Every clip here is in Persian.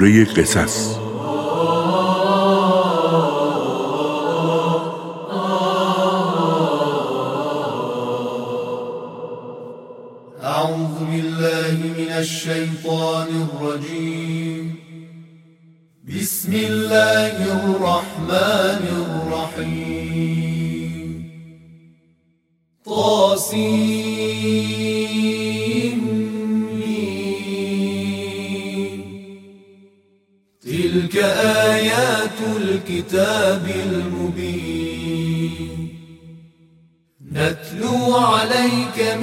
سوره قصص.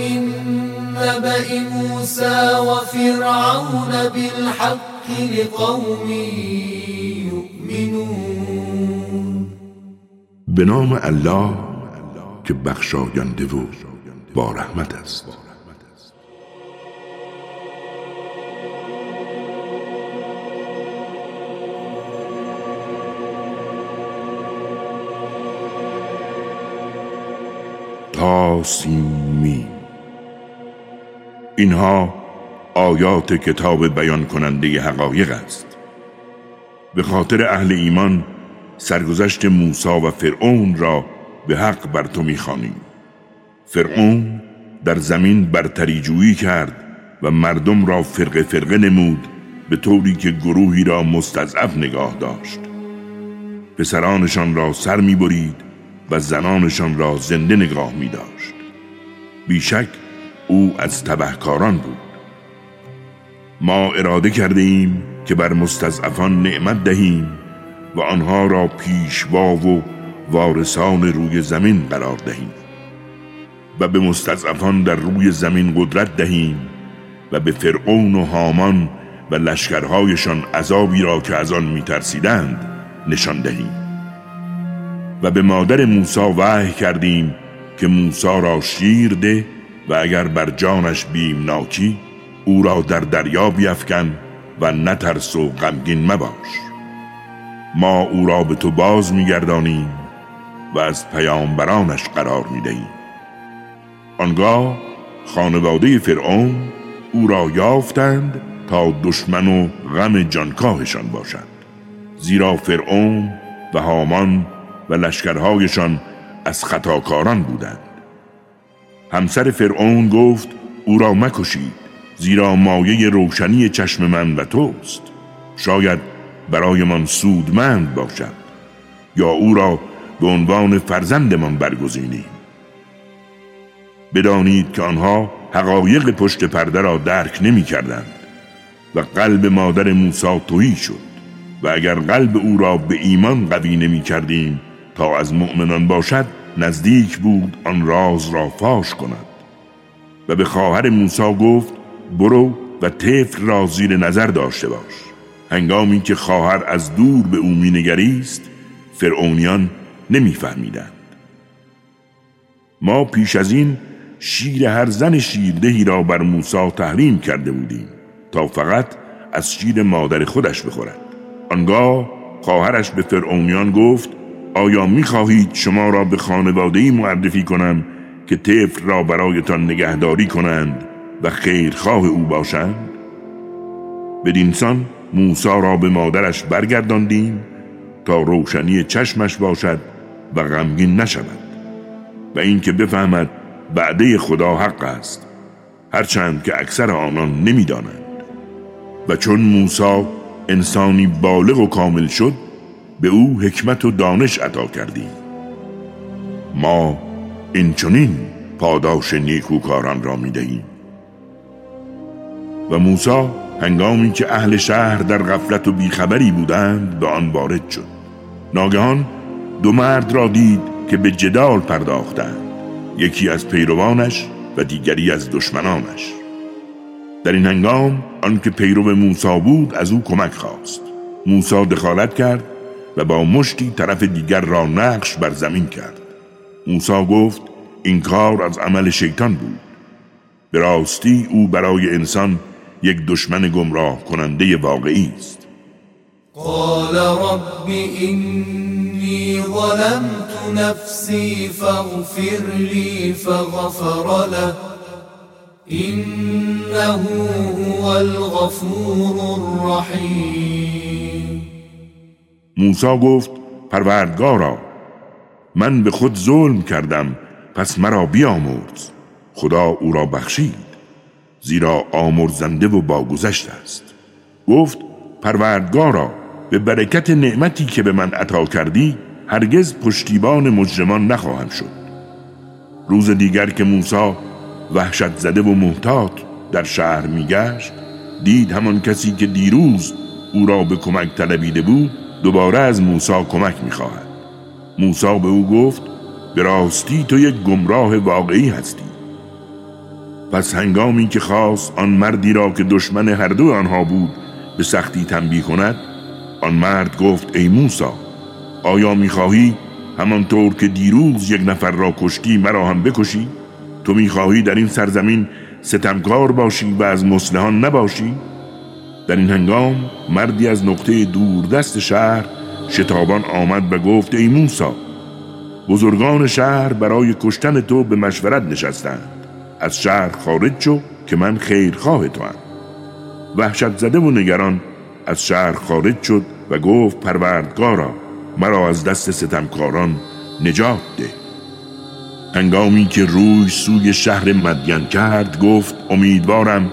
من نبأ موسى وفرعون بالحق لقوم يؤمنون. به نام الله که بخشاینده و با رحمت است. تاسیمی اینها آیات کتاب بیان کننده حقایق است. به خاطر اهل ایمان سرگذشت موسی و فرعون را به حق بر تو می‌خوانیم. فرعون در زمین برتری جویی کرد و مردم را فرقه فرقه نمود به طوری که گروهی را مستضعف نگاه داشت. پسرانشان را سر می‌برید و زنانشان را زنده نگاه می داشت بیشک او از تبهکاران بود. ما اراده کرده ایم که بر مستضعفان نعمت دهیم و آنها را پیشوا و وارثان روی زمین قرار دهیم و به مستضعفان در روی زمین قدرت دهیم و به فرعون و هامان و لشکرهایشان عذابی را که از آن میترسیدند نشان دهیم. و به مادر موسی وحی کردیم که موسی را شیر ده و اگر بر جانش بیمناکی او را در دریا بیفکن و نترس و غمگین مباش. ما او را به تو باز میگردانیم و از پیامبرانش قرار می‌دهیم. آنگاه خانواده فرعون او را یافتند تا دشمن و غم جانکاهشان باشد. زیرا فرعون و هامان و لشکرهایشان از خطاکاران بودند. همسر فرعون گفت او را مکشید زیرا مایه روشنی چشم من و توست. شاید برایمان سودمند باشد یا او را به عنوان فرزندمان برگزینیم. بدانید که آنها حقایق پشت پرده را درک نمی کردند و قلب مادر موسی تویی شد و اگر قلب او را به ایمان قوی نمی کردیم تا از مؤمنان باشد نزدیک بود آن راز را فاش کند. و به خواهر موسی گفت برو و طفل را زیر نظر داشته باش. هنگامی که خواهر از دور به او مینگریست فرعونیان نمیفهمیدند. ما پیش از این شیر هر زن شیردهی را بر موسی تحریم کرده بودیم تا فقط از شیر مادر خودش بخورد. آنگاه خواهرش به فرعونیان گفت آیا می‌خواهید شما را به خانواده معرفی کنم که طفل را برایتان نگهداری کنند و خیرخواه او باشند؟ بدینسان موسی را به مادرش برگرداندیم تا روشنی چشمش باشد و غمگین نشود و اینکه بفهمد بعده خدا حق است هرچند که اکثر آنان نمی‌دانند و چون موسی انسانی بالغ و کامل شد به او حکمت و دانش عطا کردیم ما این چنین پاداش نیکوکاران را می دهیم و موسی هنگامی که اهل شهر در غفلت و بیخبری بودند به آن وارد شد. ناگهان دو مرد را دید که به جدال پرداختند. یکی از پیروانش و دیگری از دشمنانش. در این هنگام آنکه پیرو موسی بود از او کمک خواست. موسی دخالت کرد و با مشتی طرف دیگر را نقش بر زمین کرد. موسی گفت این کار از عمل شیطان بود. به راستی او برای انسان یک دشمن گمراه کننده واقعی است. قال رب اینی ظلمت نفسی فاغفر لی فغفر له. إنه هو الغفور الرحیم. موسی گفت پروردگارا من به خود ظلم کردم پس مرا بیامرز. خدا او را بخشید زیرا آمرزنده و باگذشت است. گفت پروردگارا به برکت نعمتی که به من عطا کردی هرگز پشتیبان مجرمان نخواهم شد. روز دیگر که موسی وحشت زده و محتاط در شهر میگشت دید همان کسی که دیروز او را به کمک طلبیده بود دوباره از موسی کمک می‌خواهد. موسی به او گفت به راستی تو یک گمراه واقعی هستی. پس هنگامی که خواست آن مردی را که دشمن هر دو آنها بود به سختی تنبیه کند آن مرد گفت ای موسی آیا می‌خواهی همانطور که دیروز یک نفر را کشتی مرا هم بکشی؟ تو می‌خواهی در این سرزمین ستمکار باشی و از مسلحان نباشی؟ در این هنگام مردی از نقطه دور دست شهر شتابان آمد و گفت ای موسا بزرگان شهر برای کشتن تو به مشورت نشستند از شهر خارج شو که من خیرخواه تو هم. وحشت زده و نگران از شهر خارج شد و گفت پروردگارا مرا از دست ستمکاران نجات ده هنگامی که روی سوی شهر مدین کرد گفت امیدوارم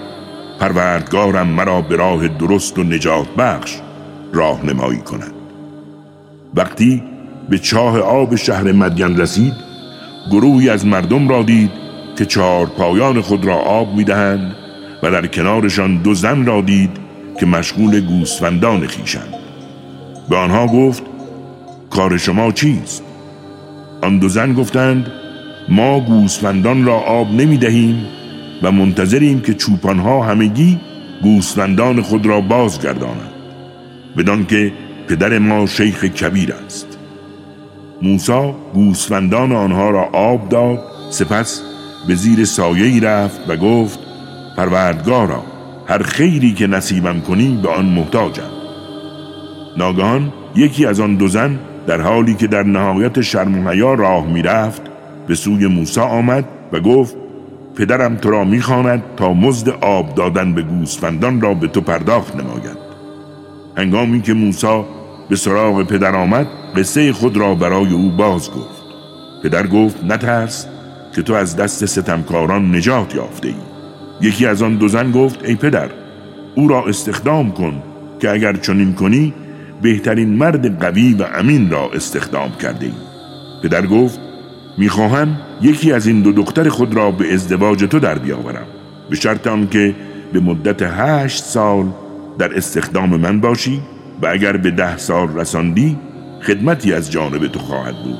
پروردگارم مرا به راه درست و نجات بخش راهنمایی کند وقتی به چاه آب شهر مدین رسید گروهی از مردم را دید که چهار پایان خود را آب می‌دهند و در کنارشان دو زن را دید که مشغول گوسفندان خیشند به آنها گفت کار شما چیست؟ آن دو زن گفتند ما گوسفندان را آب نمی دهیم و منتظریم که چوپانها همگی گوسفندان خود را بازگردانند. بدان که پدر ما شیخ کبیر است. موسا گوسفندان آنها را آب داد سپس به زیر سایه رفت و گفت پروردگارا هر خیری که نصیبم کنی به آن محتاجم. ناگهان یکی از آن دو زن در حالی که در نهایت شرم و حیا راه می‌رفت به سوی موسی آمد و گفت پدرم تو را می‌خواند تا مزد آب دادن به گوسفندان را به تو پرداخت نماید. هنگامی که موسی به سراغ پدر آمد قصه خود را برای او باز گفت. پدر گفت نترس که تو از دست ستمکاران نجات یافته ای یکی از آن دو زن گفت ای پدر او را استخدام کن که اگر چنین کنی بهترین مرد قوی و امین را استخدام کرده ای پدر گفت می‌خواهم یکی از این دو دختر خود را به ازدواج تو در بیاورم به شرط که به مدت هشت سال در استخدام من باشی و اگر به ده سال رساندی خدمتی از جانب تو خواهد بود.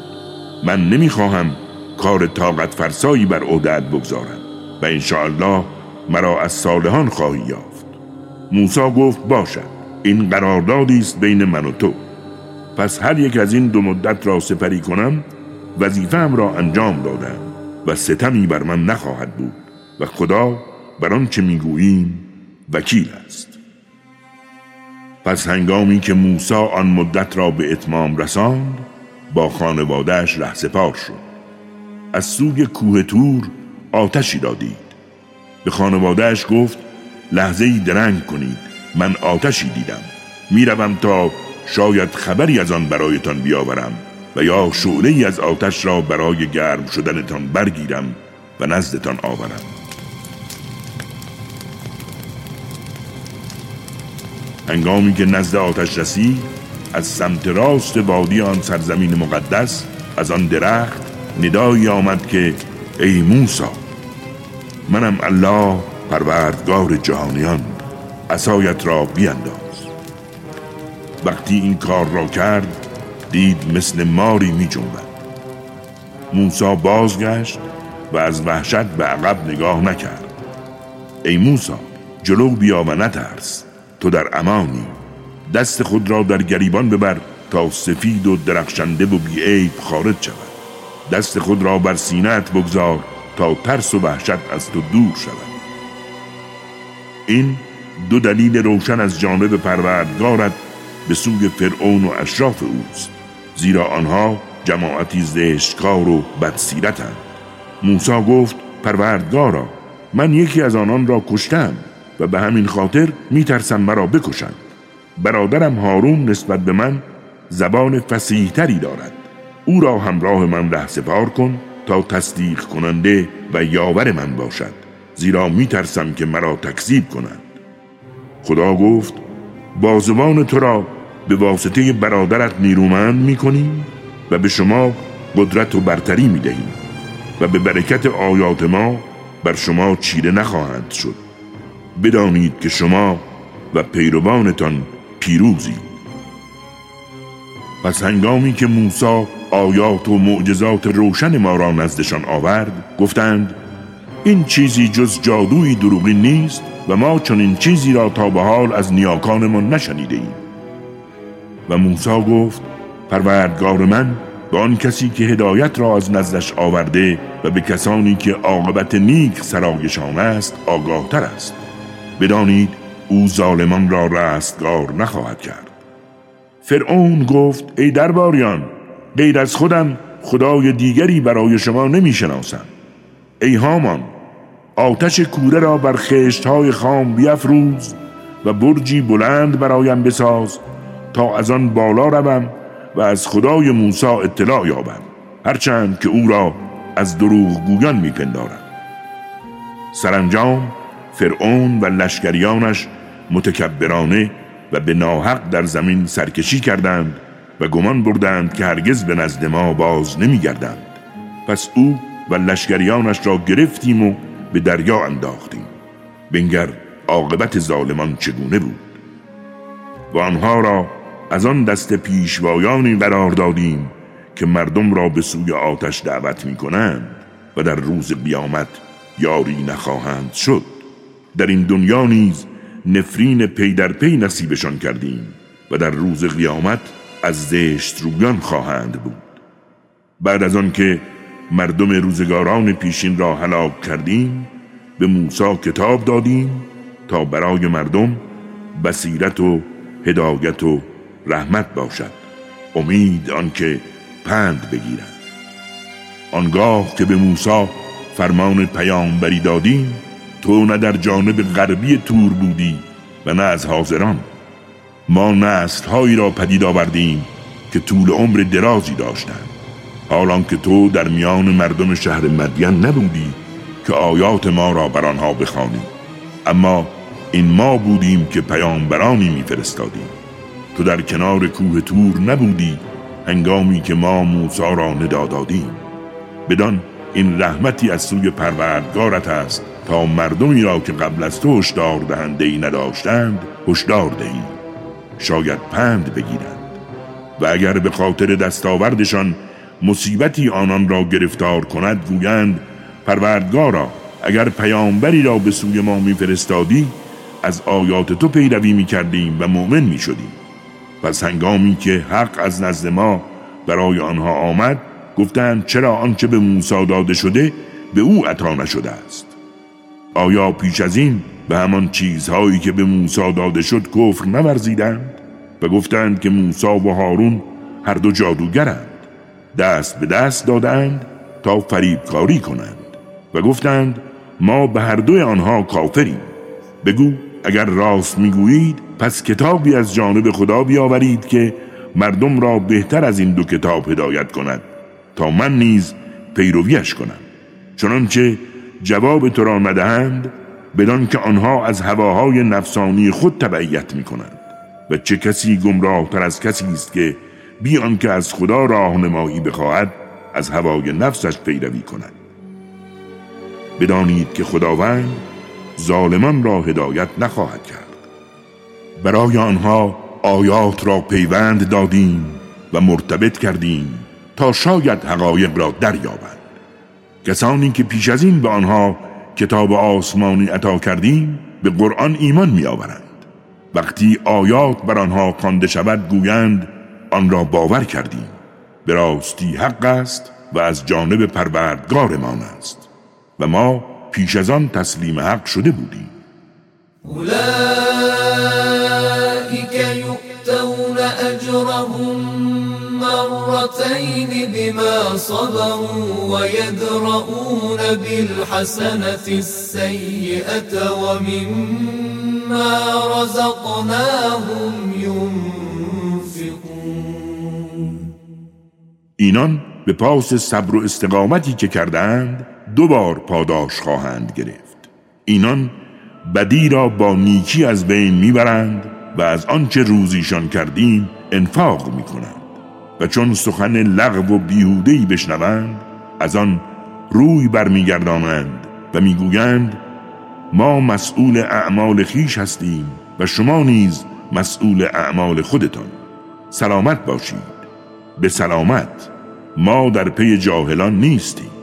من نمی‌خواهم کار طاقت فرسایی بر عهدت بگذارم و انشاءالله مرا از صالحان خواهی یافت. موسی گفت باشد این قراردادی است بین من و تو. پس هر یک از این دو مدت را سپری کنم وظیفه‌ام را انجام دادم و ستمی بر من نخواهد بود و خدا بر آنچه می‌گوییم وکیل است. پس هنگامی که موسی آن مدت را به اتمام رساند با خانوادهش سپار شد. از سوی کوه تور آتشی را دید به خانوادهش گفت لحظه ای درنگ کنید من آتشی دیدم. می‌روم تا شاید خبری از آن برایتان بیاورم. و یا شعله ای از آتش را برای گرم شدنتان برگیرم و نزدتان آورم. هنگامی که نزد آتش رسید از سمت راست وادی آن سرزمین مقدس از آن درخت ندایی آمد که ای موسا منم الله پروردگار جهانیان اسایت را بیانداز وقتی این کار را کرد دید مثل ماری می جنبد. موسا بازگشت و از وحشت به عقب نگاه نکرد. ای موسا جلو بیا و نترس. تو در امانی. دست خود را در گریبان ببر تا سفید و درخشنده و بیعیب خارج شود. دست خود را بر سینت بگذار تا ترس و وحشت از تو دور شود. این دو دلیل روشن از جانب پروردگارت به سوی فرعون و اشراف اوست. زیرا آنها جماعتی زشتکار و بدسیرتند. موسی گفت پروردگارا من یکی از آنان را کشتم و به همین خاطر میترسم مرا بکشند. برادرم هارون نسبت به من زبان فسیحتری دارد. او را همراه من ره سپار کن تا تصدیق کننده و یاور من باشد. زیرا میترسم که مرا تکذیب کنند. خدا گفت بازوان تو را به واسطه برادرت نیرومند می‌کنیم و به شما قدرت و برتری می‌دهیم و به برکت آیات ما بر شما چیره نخواهند شد. بدانید که شما و پیروانتان پیروزید پس هنگامی که موسی آیات و معجزات روشن ما را نزدشان آورد گفتند این چیزی جز جادوی دروغی نیست و ما چنین چیزی را تا به حال از نیاکانمان نشنیده ایم و موسی گفت پروردگار من به آن کسی که هدایت را از نزدش آورده و به کسانی که عاقبت نیک سرایشان است آگاهتر است. بدانید او ظالمان را رستگار نخواهد کرد. فرعون گفت ای درباریان غیر از خودم خدای دیگری برای شما نمی شناسم ای هامان آتش کوره را بر خشت های خام بیافروز و برجی بلند برایم بساز تا از آن بالا روم و از خدای موسی اطلاع یابم هرچند که او را از دروغ گویان میپندارم. سرانجام فرعون و لشکریانش متکبرانه و به ناحق در زمین سرکشی کردند و گمان بردند که هرگز به نزد ما باز نمیگردند. پس او و لشکریانش را گرفتیم و به دریا انداختیم. بنگر عاقبت ظالمان چگونه بود؟ و آنها را از آن دست پیشوایانی قرار دادیم که مردم را به سوی آتش دعوت می کنند و در روز قیامت یاری نخواهند شد. در این دنیا نیز نفرین پی در پی نصیبشان کردیم و در روز قیامت از زشت رویان خواهند بود. بعد از آنکه مردم روزگاران پیشین را هلاک کردیم به موسی کتاب دادیم تا برای مردم بصیرت و هدایت و رحمت باشد. امید آنکه پند بگیرند آنگاه که به موسی فرمان پیامبری دادیم تو نه در جانب غربی تور بودی و نه از حاضران. ما نسل هایی را پدید آوردیم که طول عمر درازی داشتند. حالان که تو در میان مردم شهر مدین نبودی که آیات ما را بر آنها بخوانی. اما این ما بودیم که پیامبرانی میفرستادیم. تو در کنار کوه تور نبودی هنگامی که ما موسی را ندا دادیم. بدان این رحمتی از سوی پروردگارت است تا مردمی را که قبل از تو هشدار دهنده ای نداشتند هشدار دهی. شاید پند بگیرند. و اگر به خاطر دستاوردشان مصیبتی آنان را گرفتار کند گویند پروردگارا اگر پیامبری را به سوی ما میفرستادی از آیات تو پیروی می‌کردیم و مؤمن می‌شدیم. پس هنگامی که حق از نزد ما برای آنها آمد گفتند چرا آنچه به موسی داده شده به او عطا نشده است. آیا پیش از این به همان چیزهایی که به موسی داده شد کفر نورزیدند؟ و گفتند که موسی و هارون هر دو جادوگرند دست به دست دادند تا فریبکاری کنند و گفتند ما به هر دوی آنها کافریم. بگو اگر راست می‌گویید پس کتابی از جانب خدا بیاورید که مردم را بهتر از این دو کتاب هدایت کند تا من نیز پیرویش کنم. چنانچه جواب تو را ندهند بدان که آنها از هواهای نفسانی خود تبعیت می کنند و چه کسی گمراه تر از کسی است که بیان که از خدا راهنمایی بخواهد از هوای نفسش پیروی کند. بدانید که خداوند ظالمان را هدایت نخواهد کرد. برای آنها آیات را پیوند دادیم و مرتبط کردیم تا شاید حقایق را دریابند. کسانی که پیش از این به آنها کتاب آسمانی عطا کردیم به قرآن ایمان می آورند. وقتی آیات بر آنها خوانده شود گویند آن را باور کردیم. به راستی حق است و از جانب پروردگارمان است. و ما پیش از آن تسلیم حق شده بودیم اولئك یؤتون اجرهم مرتين بما صبروا ويدرؤون بالحسنة السيئة ومما رزقناهم ينفقون. اینان به پاس صبر و استقامتی که کردند دو بار پاداش خواهند گرفت. اینان بدی را با نیکی از بین می‌برند و از آنچه روزیشان کردیم انفاق می‌کنند و چون سخن لغو و بیهودهی بشنوند از آن روی برمیگردانند و می‌گویند ما مسئول اعمال خیش هستیم و شما نیز مسئول اعمال خودتان. سلامت باشید. به سلامت. ما در پی جاهلان نیستیم.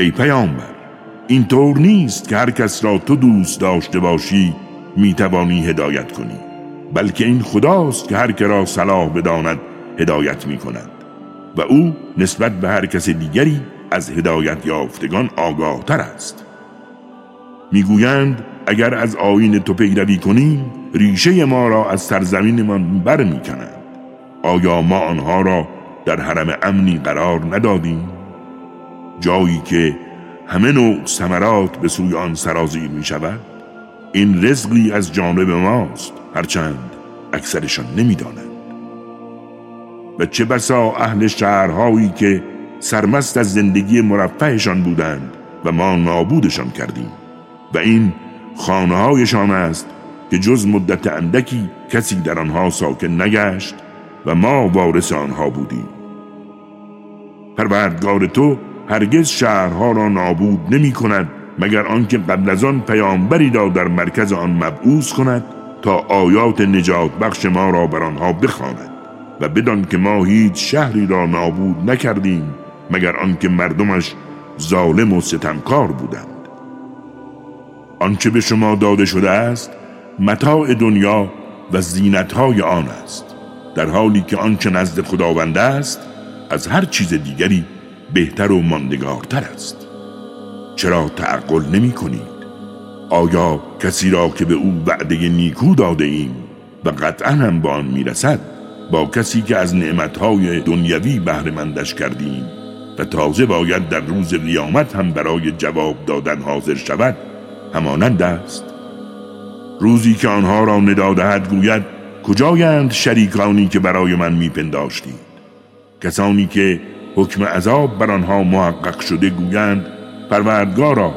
ای پیامبر این طور نیست که هر کس را تو دوست داشته باشی می‌توانی هدایت کنی. بلکه این خداست که هر که را صلاح بداند هدایت می کند و او نسبت به هر کس دیگری از هدایت یافتگان آگاه تر است. می‌گویند اگر از آین تو پیروی کنیم ریشه ما را از سرزمینمان بر می کنند. آیا ما آنها را در حرم امنی قرار ندادیم؟ جایی که همه نوع سمرات به سوی آن سرازیر می شود این رزقی از جانب ماست هرچند اکثرشان نمی‌دانند. و چه بسا اهل شهرهایی که سرمست از زندگی مرفهشان بودند و ما نابودشان کردیم. و این خانه هایشان است که جز مدت اندکی کسی در آنها ساکن نگشت و ما وارث آنها بودیم. پروردگار تو هرگز شهرها را نابود نمی کند مگر آنکه قبل از آن پیامبری را در مرکز آن مبعوث کند تا آیات نجات بخش ما را بر آنها بخواند. و بدان که ما هیچ شهری را نابود نکردیم مگر آنکه مردمش ظالم و ستمکار بودند. آنچه به شما داده شده است متاع دنیا و زینتهای آن است. در حالی که آنچه نزد خداوند است از هر چیز دیگری بهتر و ماندگارتر است. چرا تعقل نمی کنید؟ آیا کسی را که به او وعده نیکو داده ایم و قطعا هم با آن می‌رسد با کسی که از نعمتهای دنیوی بهرهمندش کردیم و تازه باید در روز قیامت هم برای جواب دادن حاضر شود همانند است؟ روزی که آنها را ندادهد گوید کجایند شریکانی که برای من میپنداشتید کسانی که حکم عذاب بر آنها محقق شده گویند پروردگارا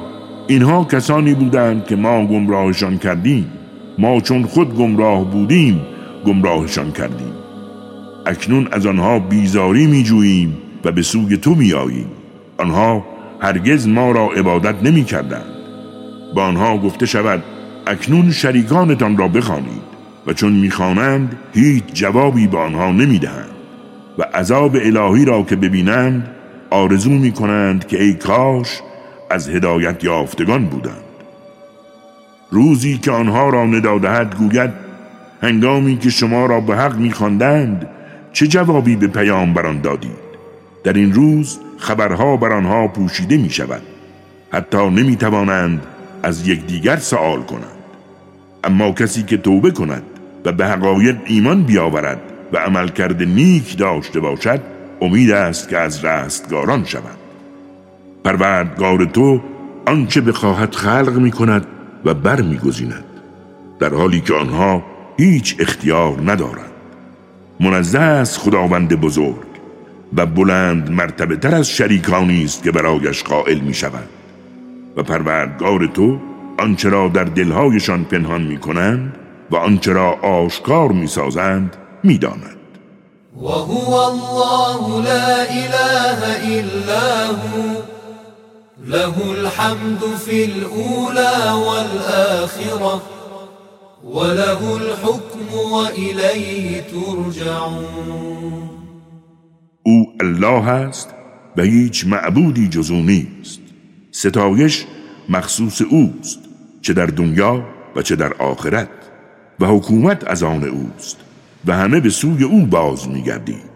اینها کسانی بودند که ما گمراهشان کردیم ما چون خود گمراه بودیم گمراهشان کردیم. اکنون از آنها بیزاری می جوییم و به سوی تو می آییم آنها هرگز ما را عبادت نمی کردند با آنها گفته شود اکنون شریکانتان را بخوانید و چون می‌خوانند هیچ جوابی به آنها نمی‌دهند. و عذاب الهی را که ببینند آرزو می کنند که ای کاش از هدایت یافتگان بودند. روزی که آنها را ندادهد گوید هنگامی که شما را به حق میخواندند چه جوابی به پیامبران دادید؟ در این روز خبرها بر آنها پوشیده می شود حتی نمی توانند از یکدیگر سوال کنند. اما کسی که توبه کند و به حقایق ایمان بیاورد و عملکرد نیک داشته باشد امید است که از رستگاران شود پروردگار تو آنچه بخواهد خلق می کند و بر می گذیند در حالی که آنها هیچ اختیار ندارند. منزه است خداوند بزرگ و بلند مرتبه تر از شریکانی است که برایش قائل می شود و پروردگار تو آنچه را در دلهایشان پنهان می کنند و آنچه را آشکار می سازند می داند. و هو الله لا اله الا هو. له الحمد في الأولى والآخرة. وله الحكم وإليه ترجعون. او الله است و هیچ معبودی جزو نیست. ستایش مخصوص اوست چه در دنیا و چه در آخرت و حکومت از آن اوست. و همه به سوی او باز میگردید.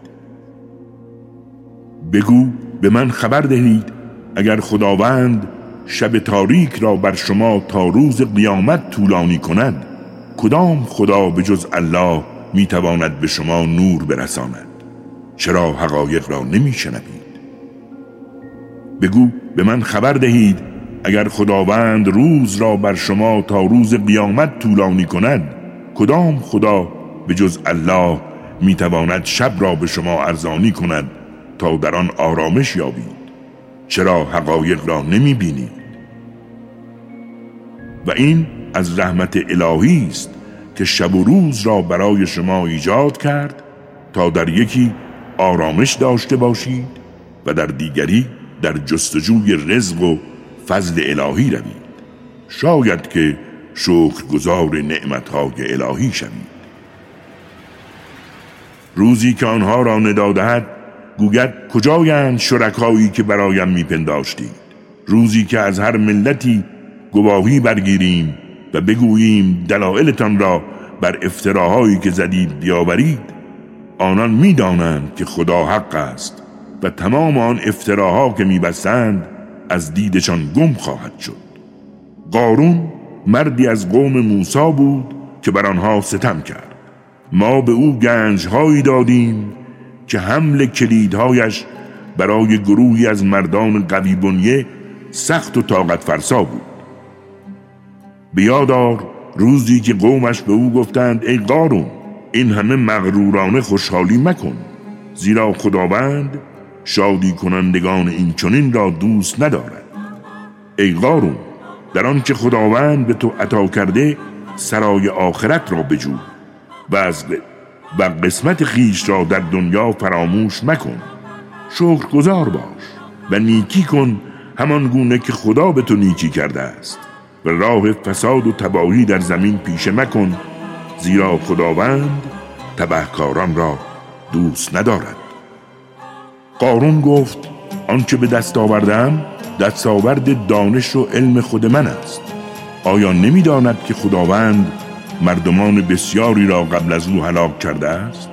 بگو به من خبر دهید اگر خداوند شب تاریک را بر شما تا روز قیامت طولانی کند کدام خدا به جز الله می‌تواند به شما نور برساند؟ چرا حقایق را نمیشنوید؟ بگو به من خبر دهید اگر خداوند روز را بر شما تا روز قیامت طولانی کند کدام خدا به جز الله می‌تواند شب را به شما ارزانی کند تا در آن آرامش یابید. چرا حقایق را نمی بینید و این از رحمت الهی است که شب و روز را برای شما ایجاد کرد تا در یکی آرامش داشته باشید و در دیگری در جستجوی رزق و فضل الهی روید. شاید که شکرگزار نعمتهای الهی شوید. روزی که آنها را ندادهد گوید کجایند شرکایی که برایم میپنداشتید؟ روزی که از هر ملتی گواهی برگیریم و بگوییم دلایلتان را بر افتراهایی که زدید بیاورید آنان می‌دانند که خدا حق است و تمام آن افتراها که میبستند از دیدشان گم خواهد شد. قارون مردی از قوم موسا بود که بر آنها ستم کرد. ما به او گنجهایی دادیم که حمل کلیدهایش برای گروهی از مردان قوی بنیه سخت و طاقت فرسا بود. بیادار روزی که قومش به او گفتند ای قارون این همه مغرورانه خوشحالی مکن. زیرا خداوند شادی کنندگان این چنین را دوست ندارد. ای قارون در آنچه خداوند به تو عطا کرده سرای آخرت را بجو. و از و قسمت خیش را در دنیا فراموش مکن. شکرگزار باش و نیکی کن همان گونه که خدا به تو نیکی کرده است. و راه فساد و تباهی در زمین پیشه مکن زیرا خداوند تبهکاران را دوست ندارد. قارون گفت آنچه به دست آوردم دستاورد دانش و علم خود من است. آیا نمی‌داند که خداوند مردمان بسیاری را قبل از او هلاک کرده است؟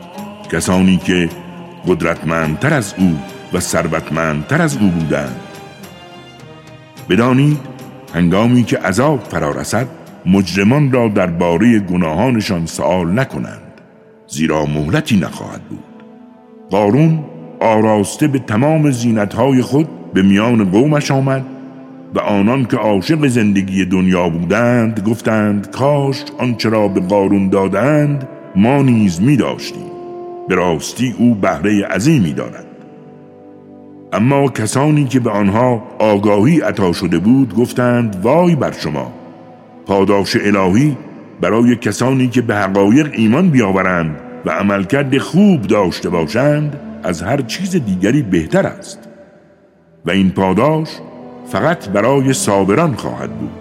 کسانی که قدرتمندتر از او و ثروتمندتر از او بودند. بدانید هنگامی که عذاب فرا رسد مجرمان را درباره گناهانشان سوال نکنند زیرا مهلتی نخواهد بود. قارون آراسته به تمام زینتهای خود به میان قومش آمد و آنان که عاشق زندگی دنیا بودند گفتند کاش آنچه را به قارون دادند ما نیز می داشتیم. به راستی او بهره عظیمی دارد. اما کسانی که به آنها آگاهی عطا شده بود گفتند وای بر شما! پاداش الهی برای کسانی که به حقایق ایمان بیاورند و عملکرد خوب داشته باشند از هر چیز دیگری بهتر است. و این پاداش فقط برای صابران خواهد بود.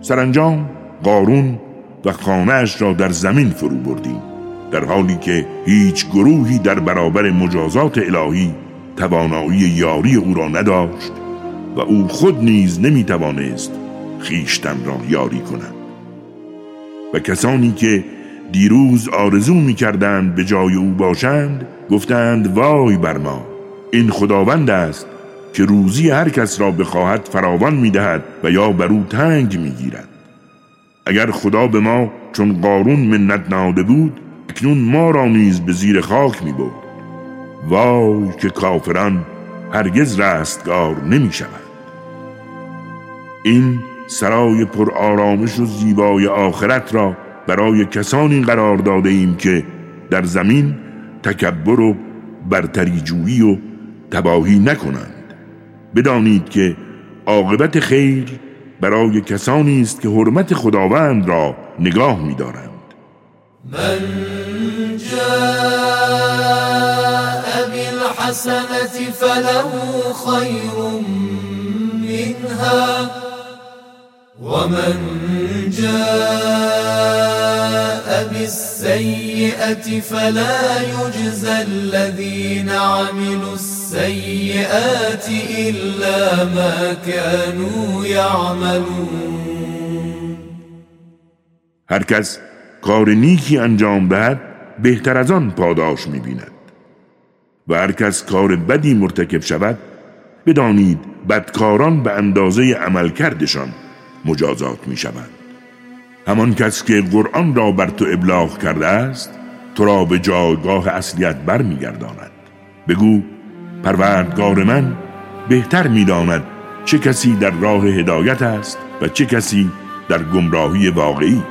سرانجام قارون و خانهاش را در زمین فرو بردیم در حالی که هیچ گروهی در برابر مجازات الهی توانایی یاری او را نداشت و او خود نیز نمی‌توانست خیشتن را یاری کند. و کسانی که دیروز آرزو می‌کردند به جای او باشند گفتند وای بر ما این خداوند است که روزی هر کس را بخواهد فراوان می‌دهد و یا بر او تنگ می‌گیرد. اگر خدا به ما چون قارون منت نهاده بود اکنون ما را نیز به زیر خاک می بود وای که کافران هرگز رستگار نمی شود این سرای پر آرامش و زیبای آخرت را برای کسانی قرار داده ایم که در زمین تکبر و برتریجویی و تباهی نکنند. بدانید که عاقبت خیر برای کسانی است که حرمت خداوند را نگاه می‌دارند. من جاء بالحسنة فله منها ومن جاء بالسيئة فلا يجزى الذين عملوا السيئات إلا ما كانوا يعملون. هر کس کار نیکی انجام دهد بهتر از آن پاداش می‌بیند. و هر کس کار بدی مرتکب شود بدانید بدکاران به اندازه عمل کردشان مجازات می شود همان کس که قرآن را بر تو ابلاغ کرده است تو را به جایگاه اصلیت برمیگرداند. بگو پروردگار من بهتر می‌داند چه کسی در راه هدایت است و چه کسی در گمراهی واقعی.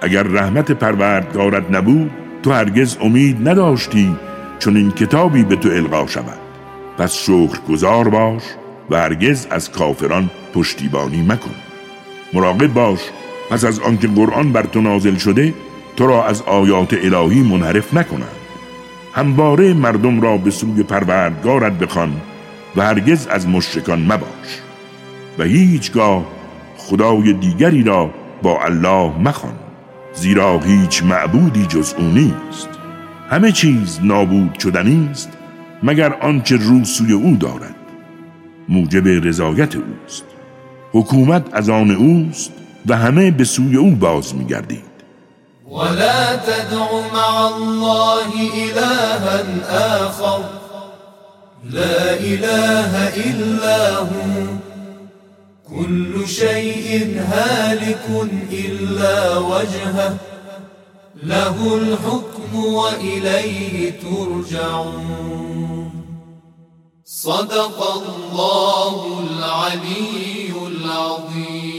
اگر رحمت پروردگارت نبود تو هرگز امید نداشتی چون این کتابی به تو القا شود. پس شکر گذار باش و هرگز از کافران پشتیبانی مکن. مراقب باش پس از آنکه قرآن بر تو نازل شده تو را از آیات الهی منحرف نکنند همواره مردم را به سوی پروردگارت بخوان و هرگز از مشرکان مباش و هیچگاه خدای دیگری را با الله مخوان زیرا هیچ معبودی جز او نیست. همه چیز نابود شدنی است مگر آنچه رو سوی او دارد. موجب رضایت اوست. حکومت از آن اوست و همه به سوی او باز میگردید ولا تدع مع الله إلها آخر. لا إله إلا هو. كل شيء هالك إلا وجهه. له الحكم وإليه ترجعون. صدق الله العلي العظيم.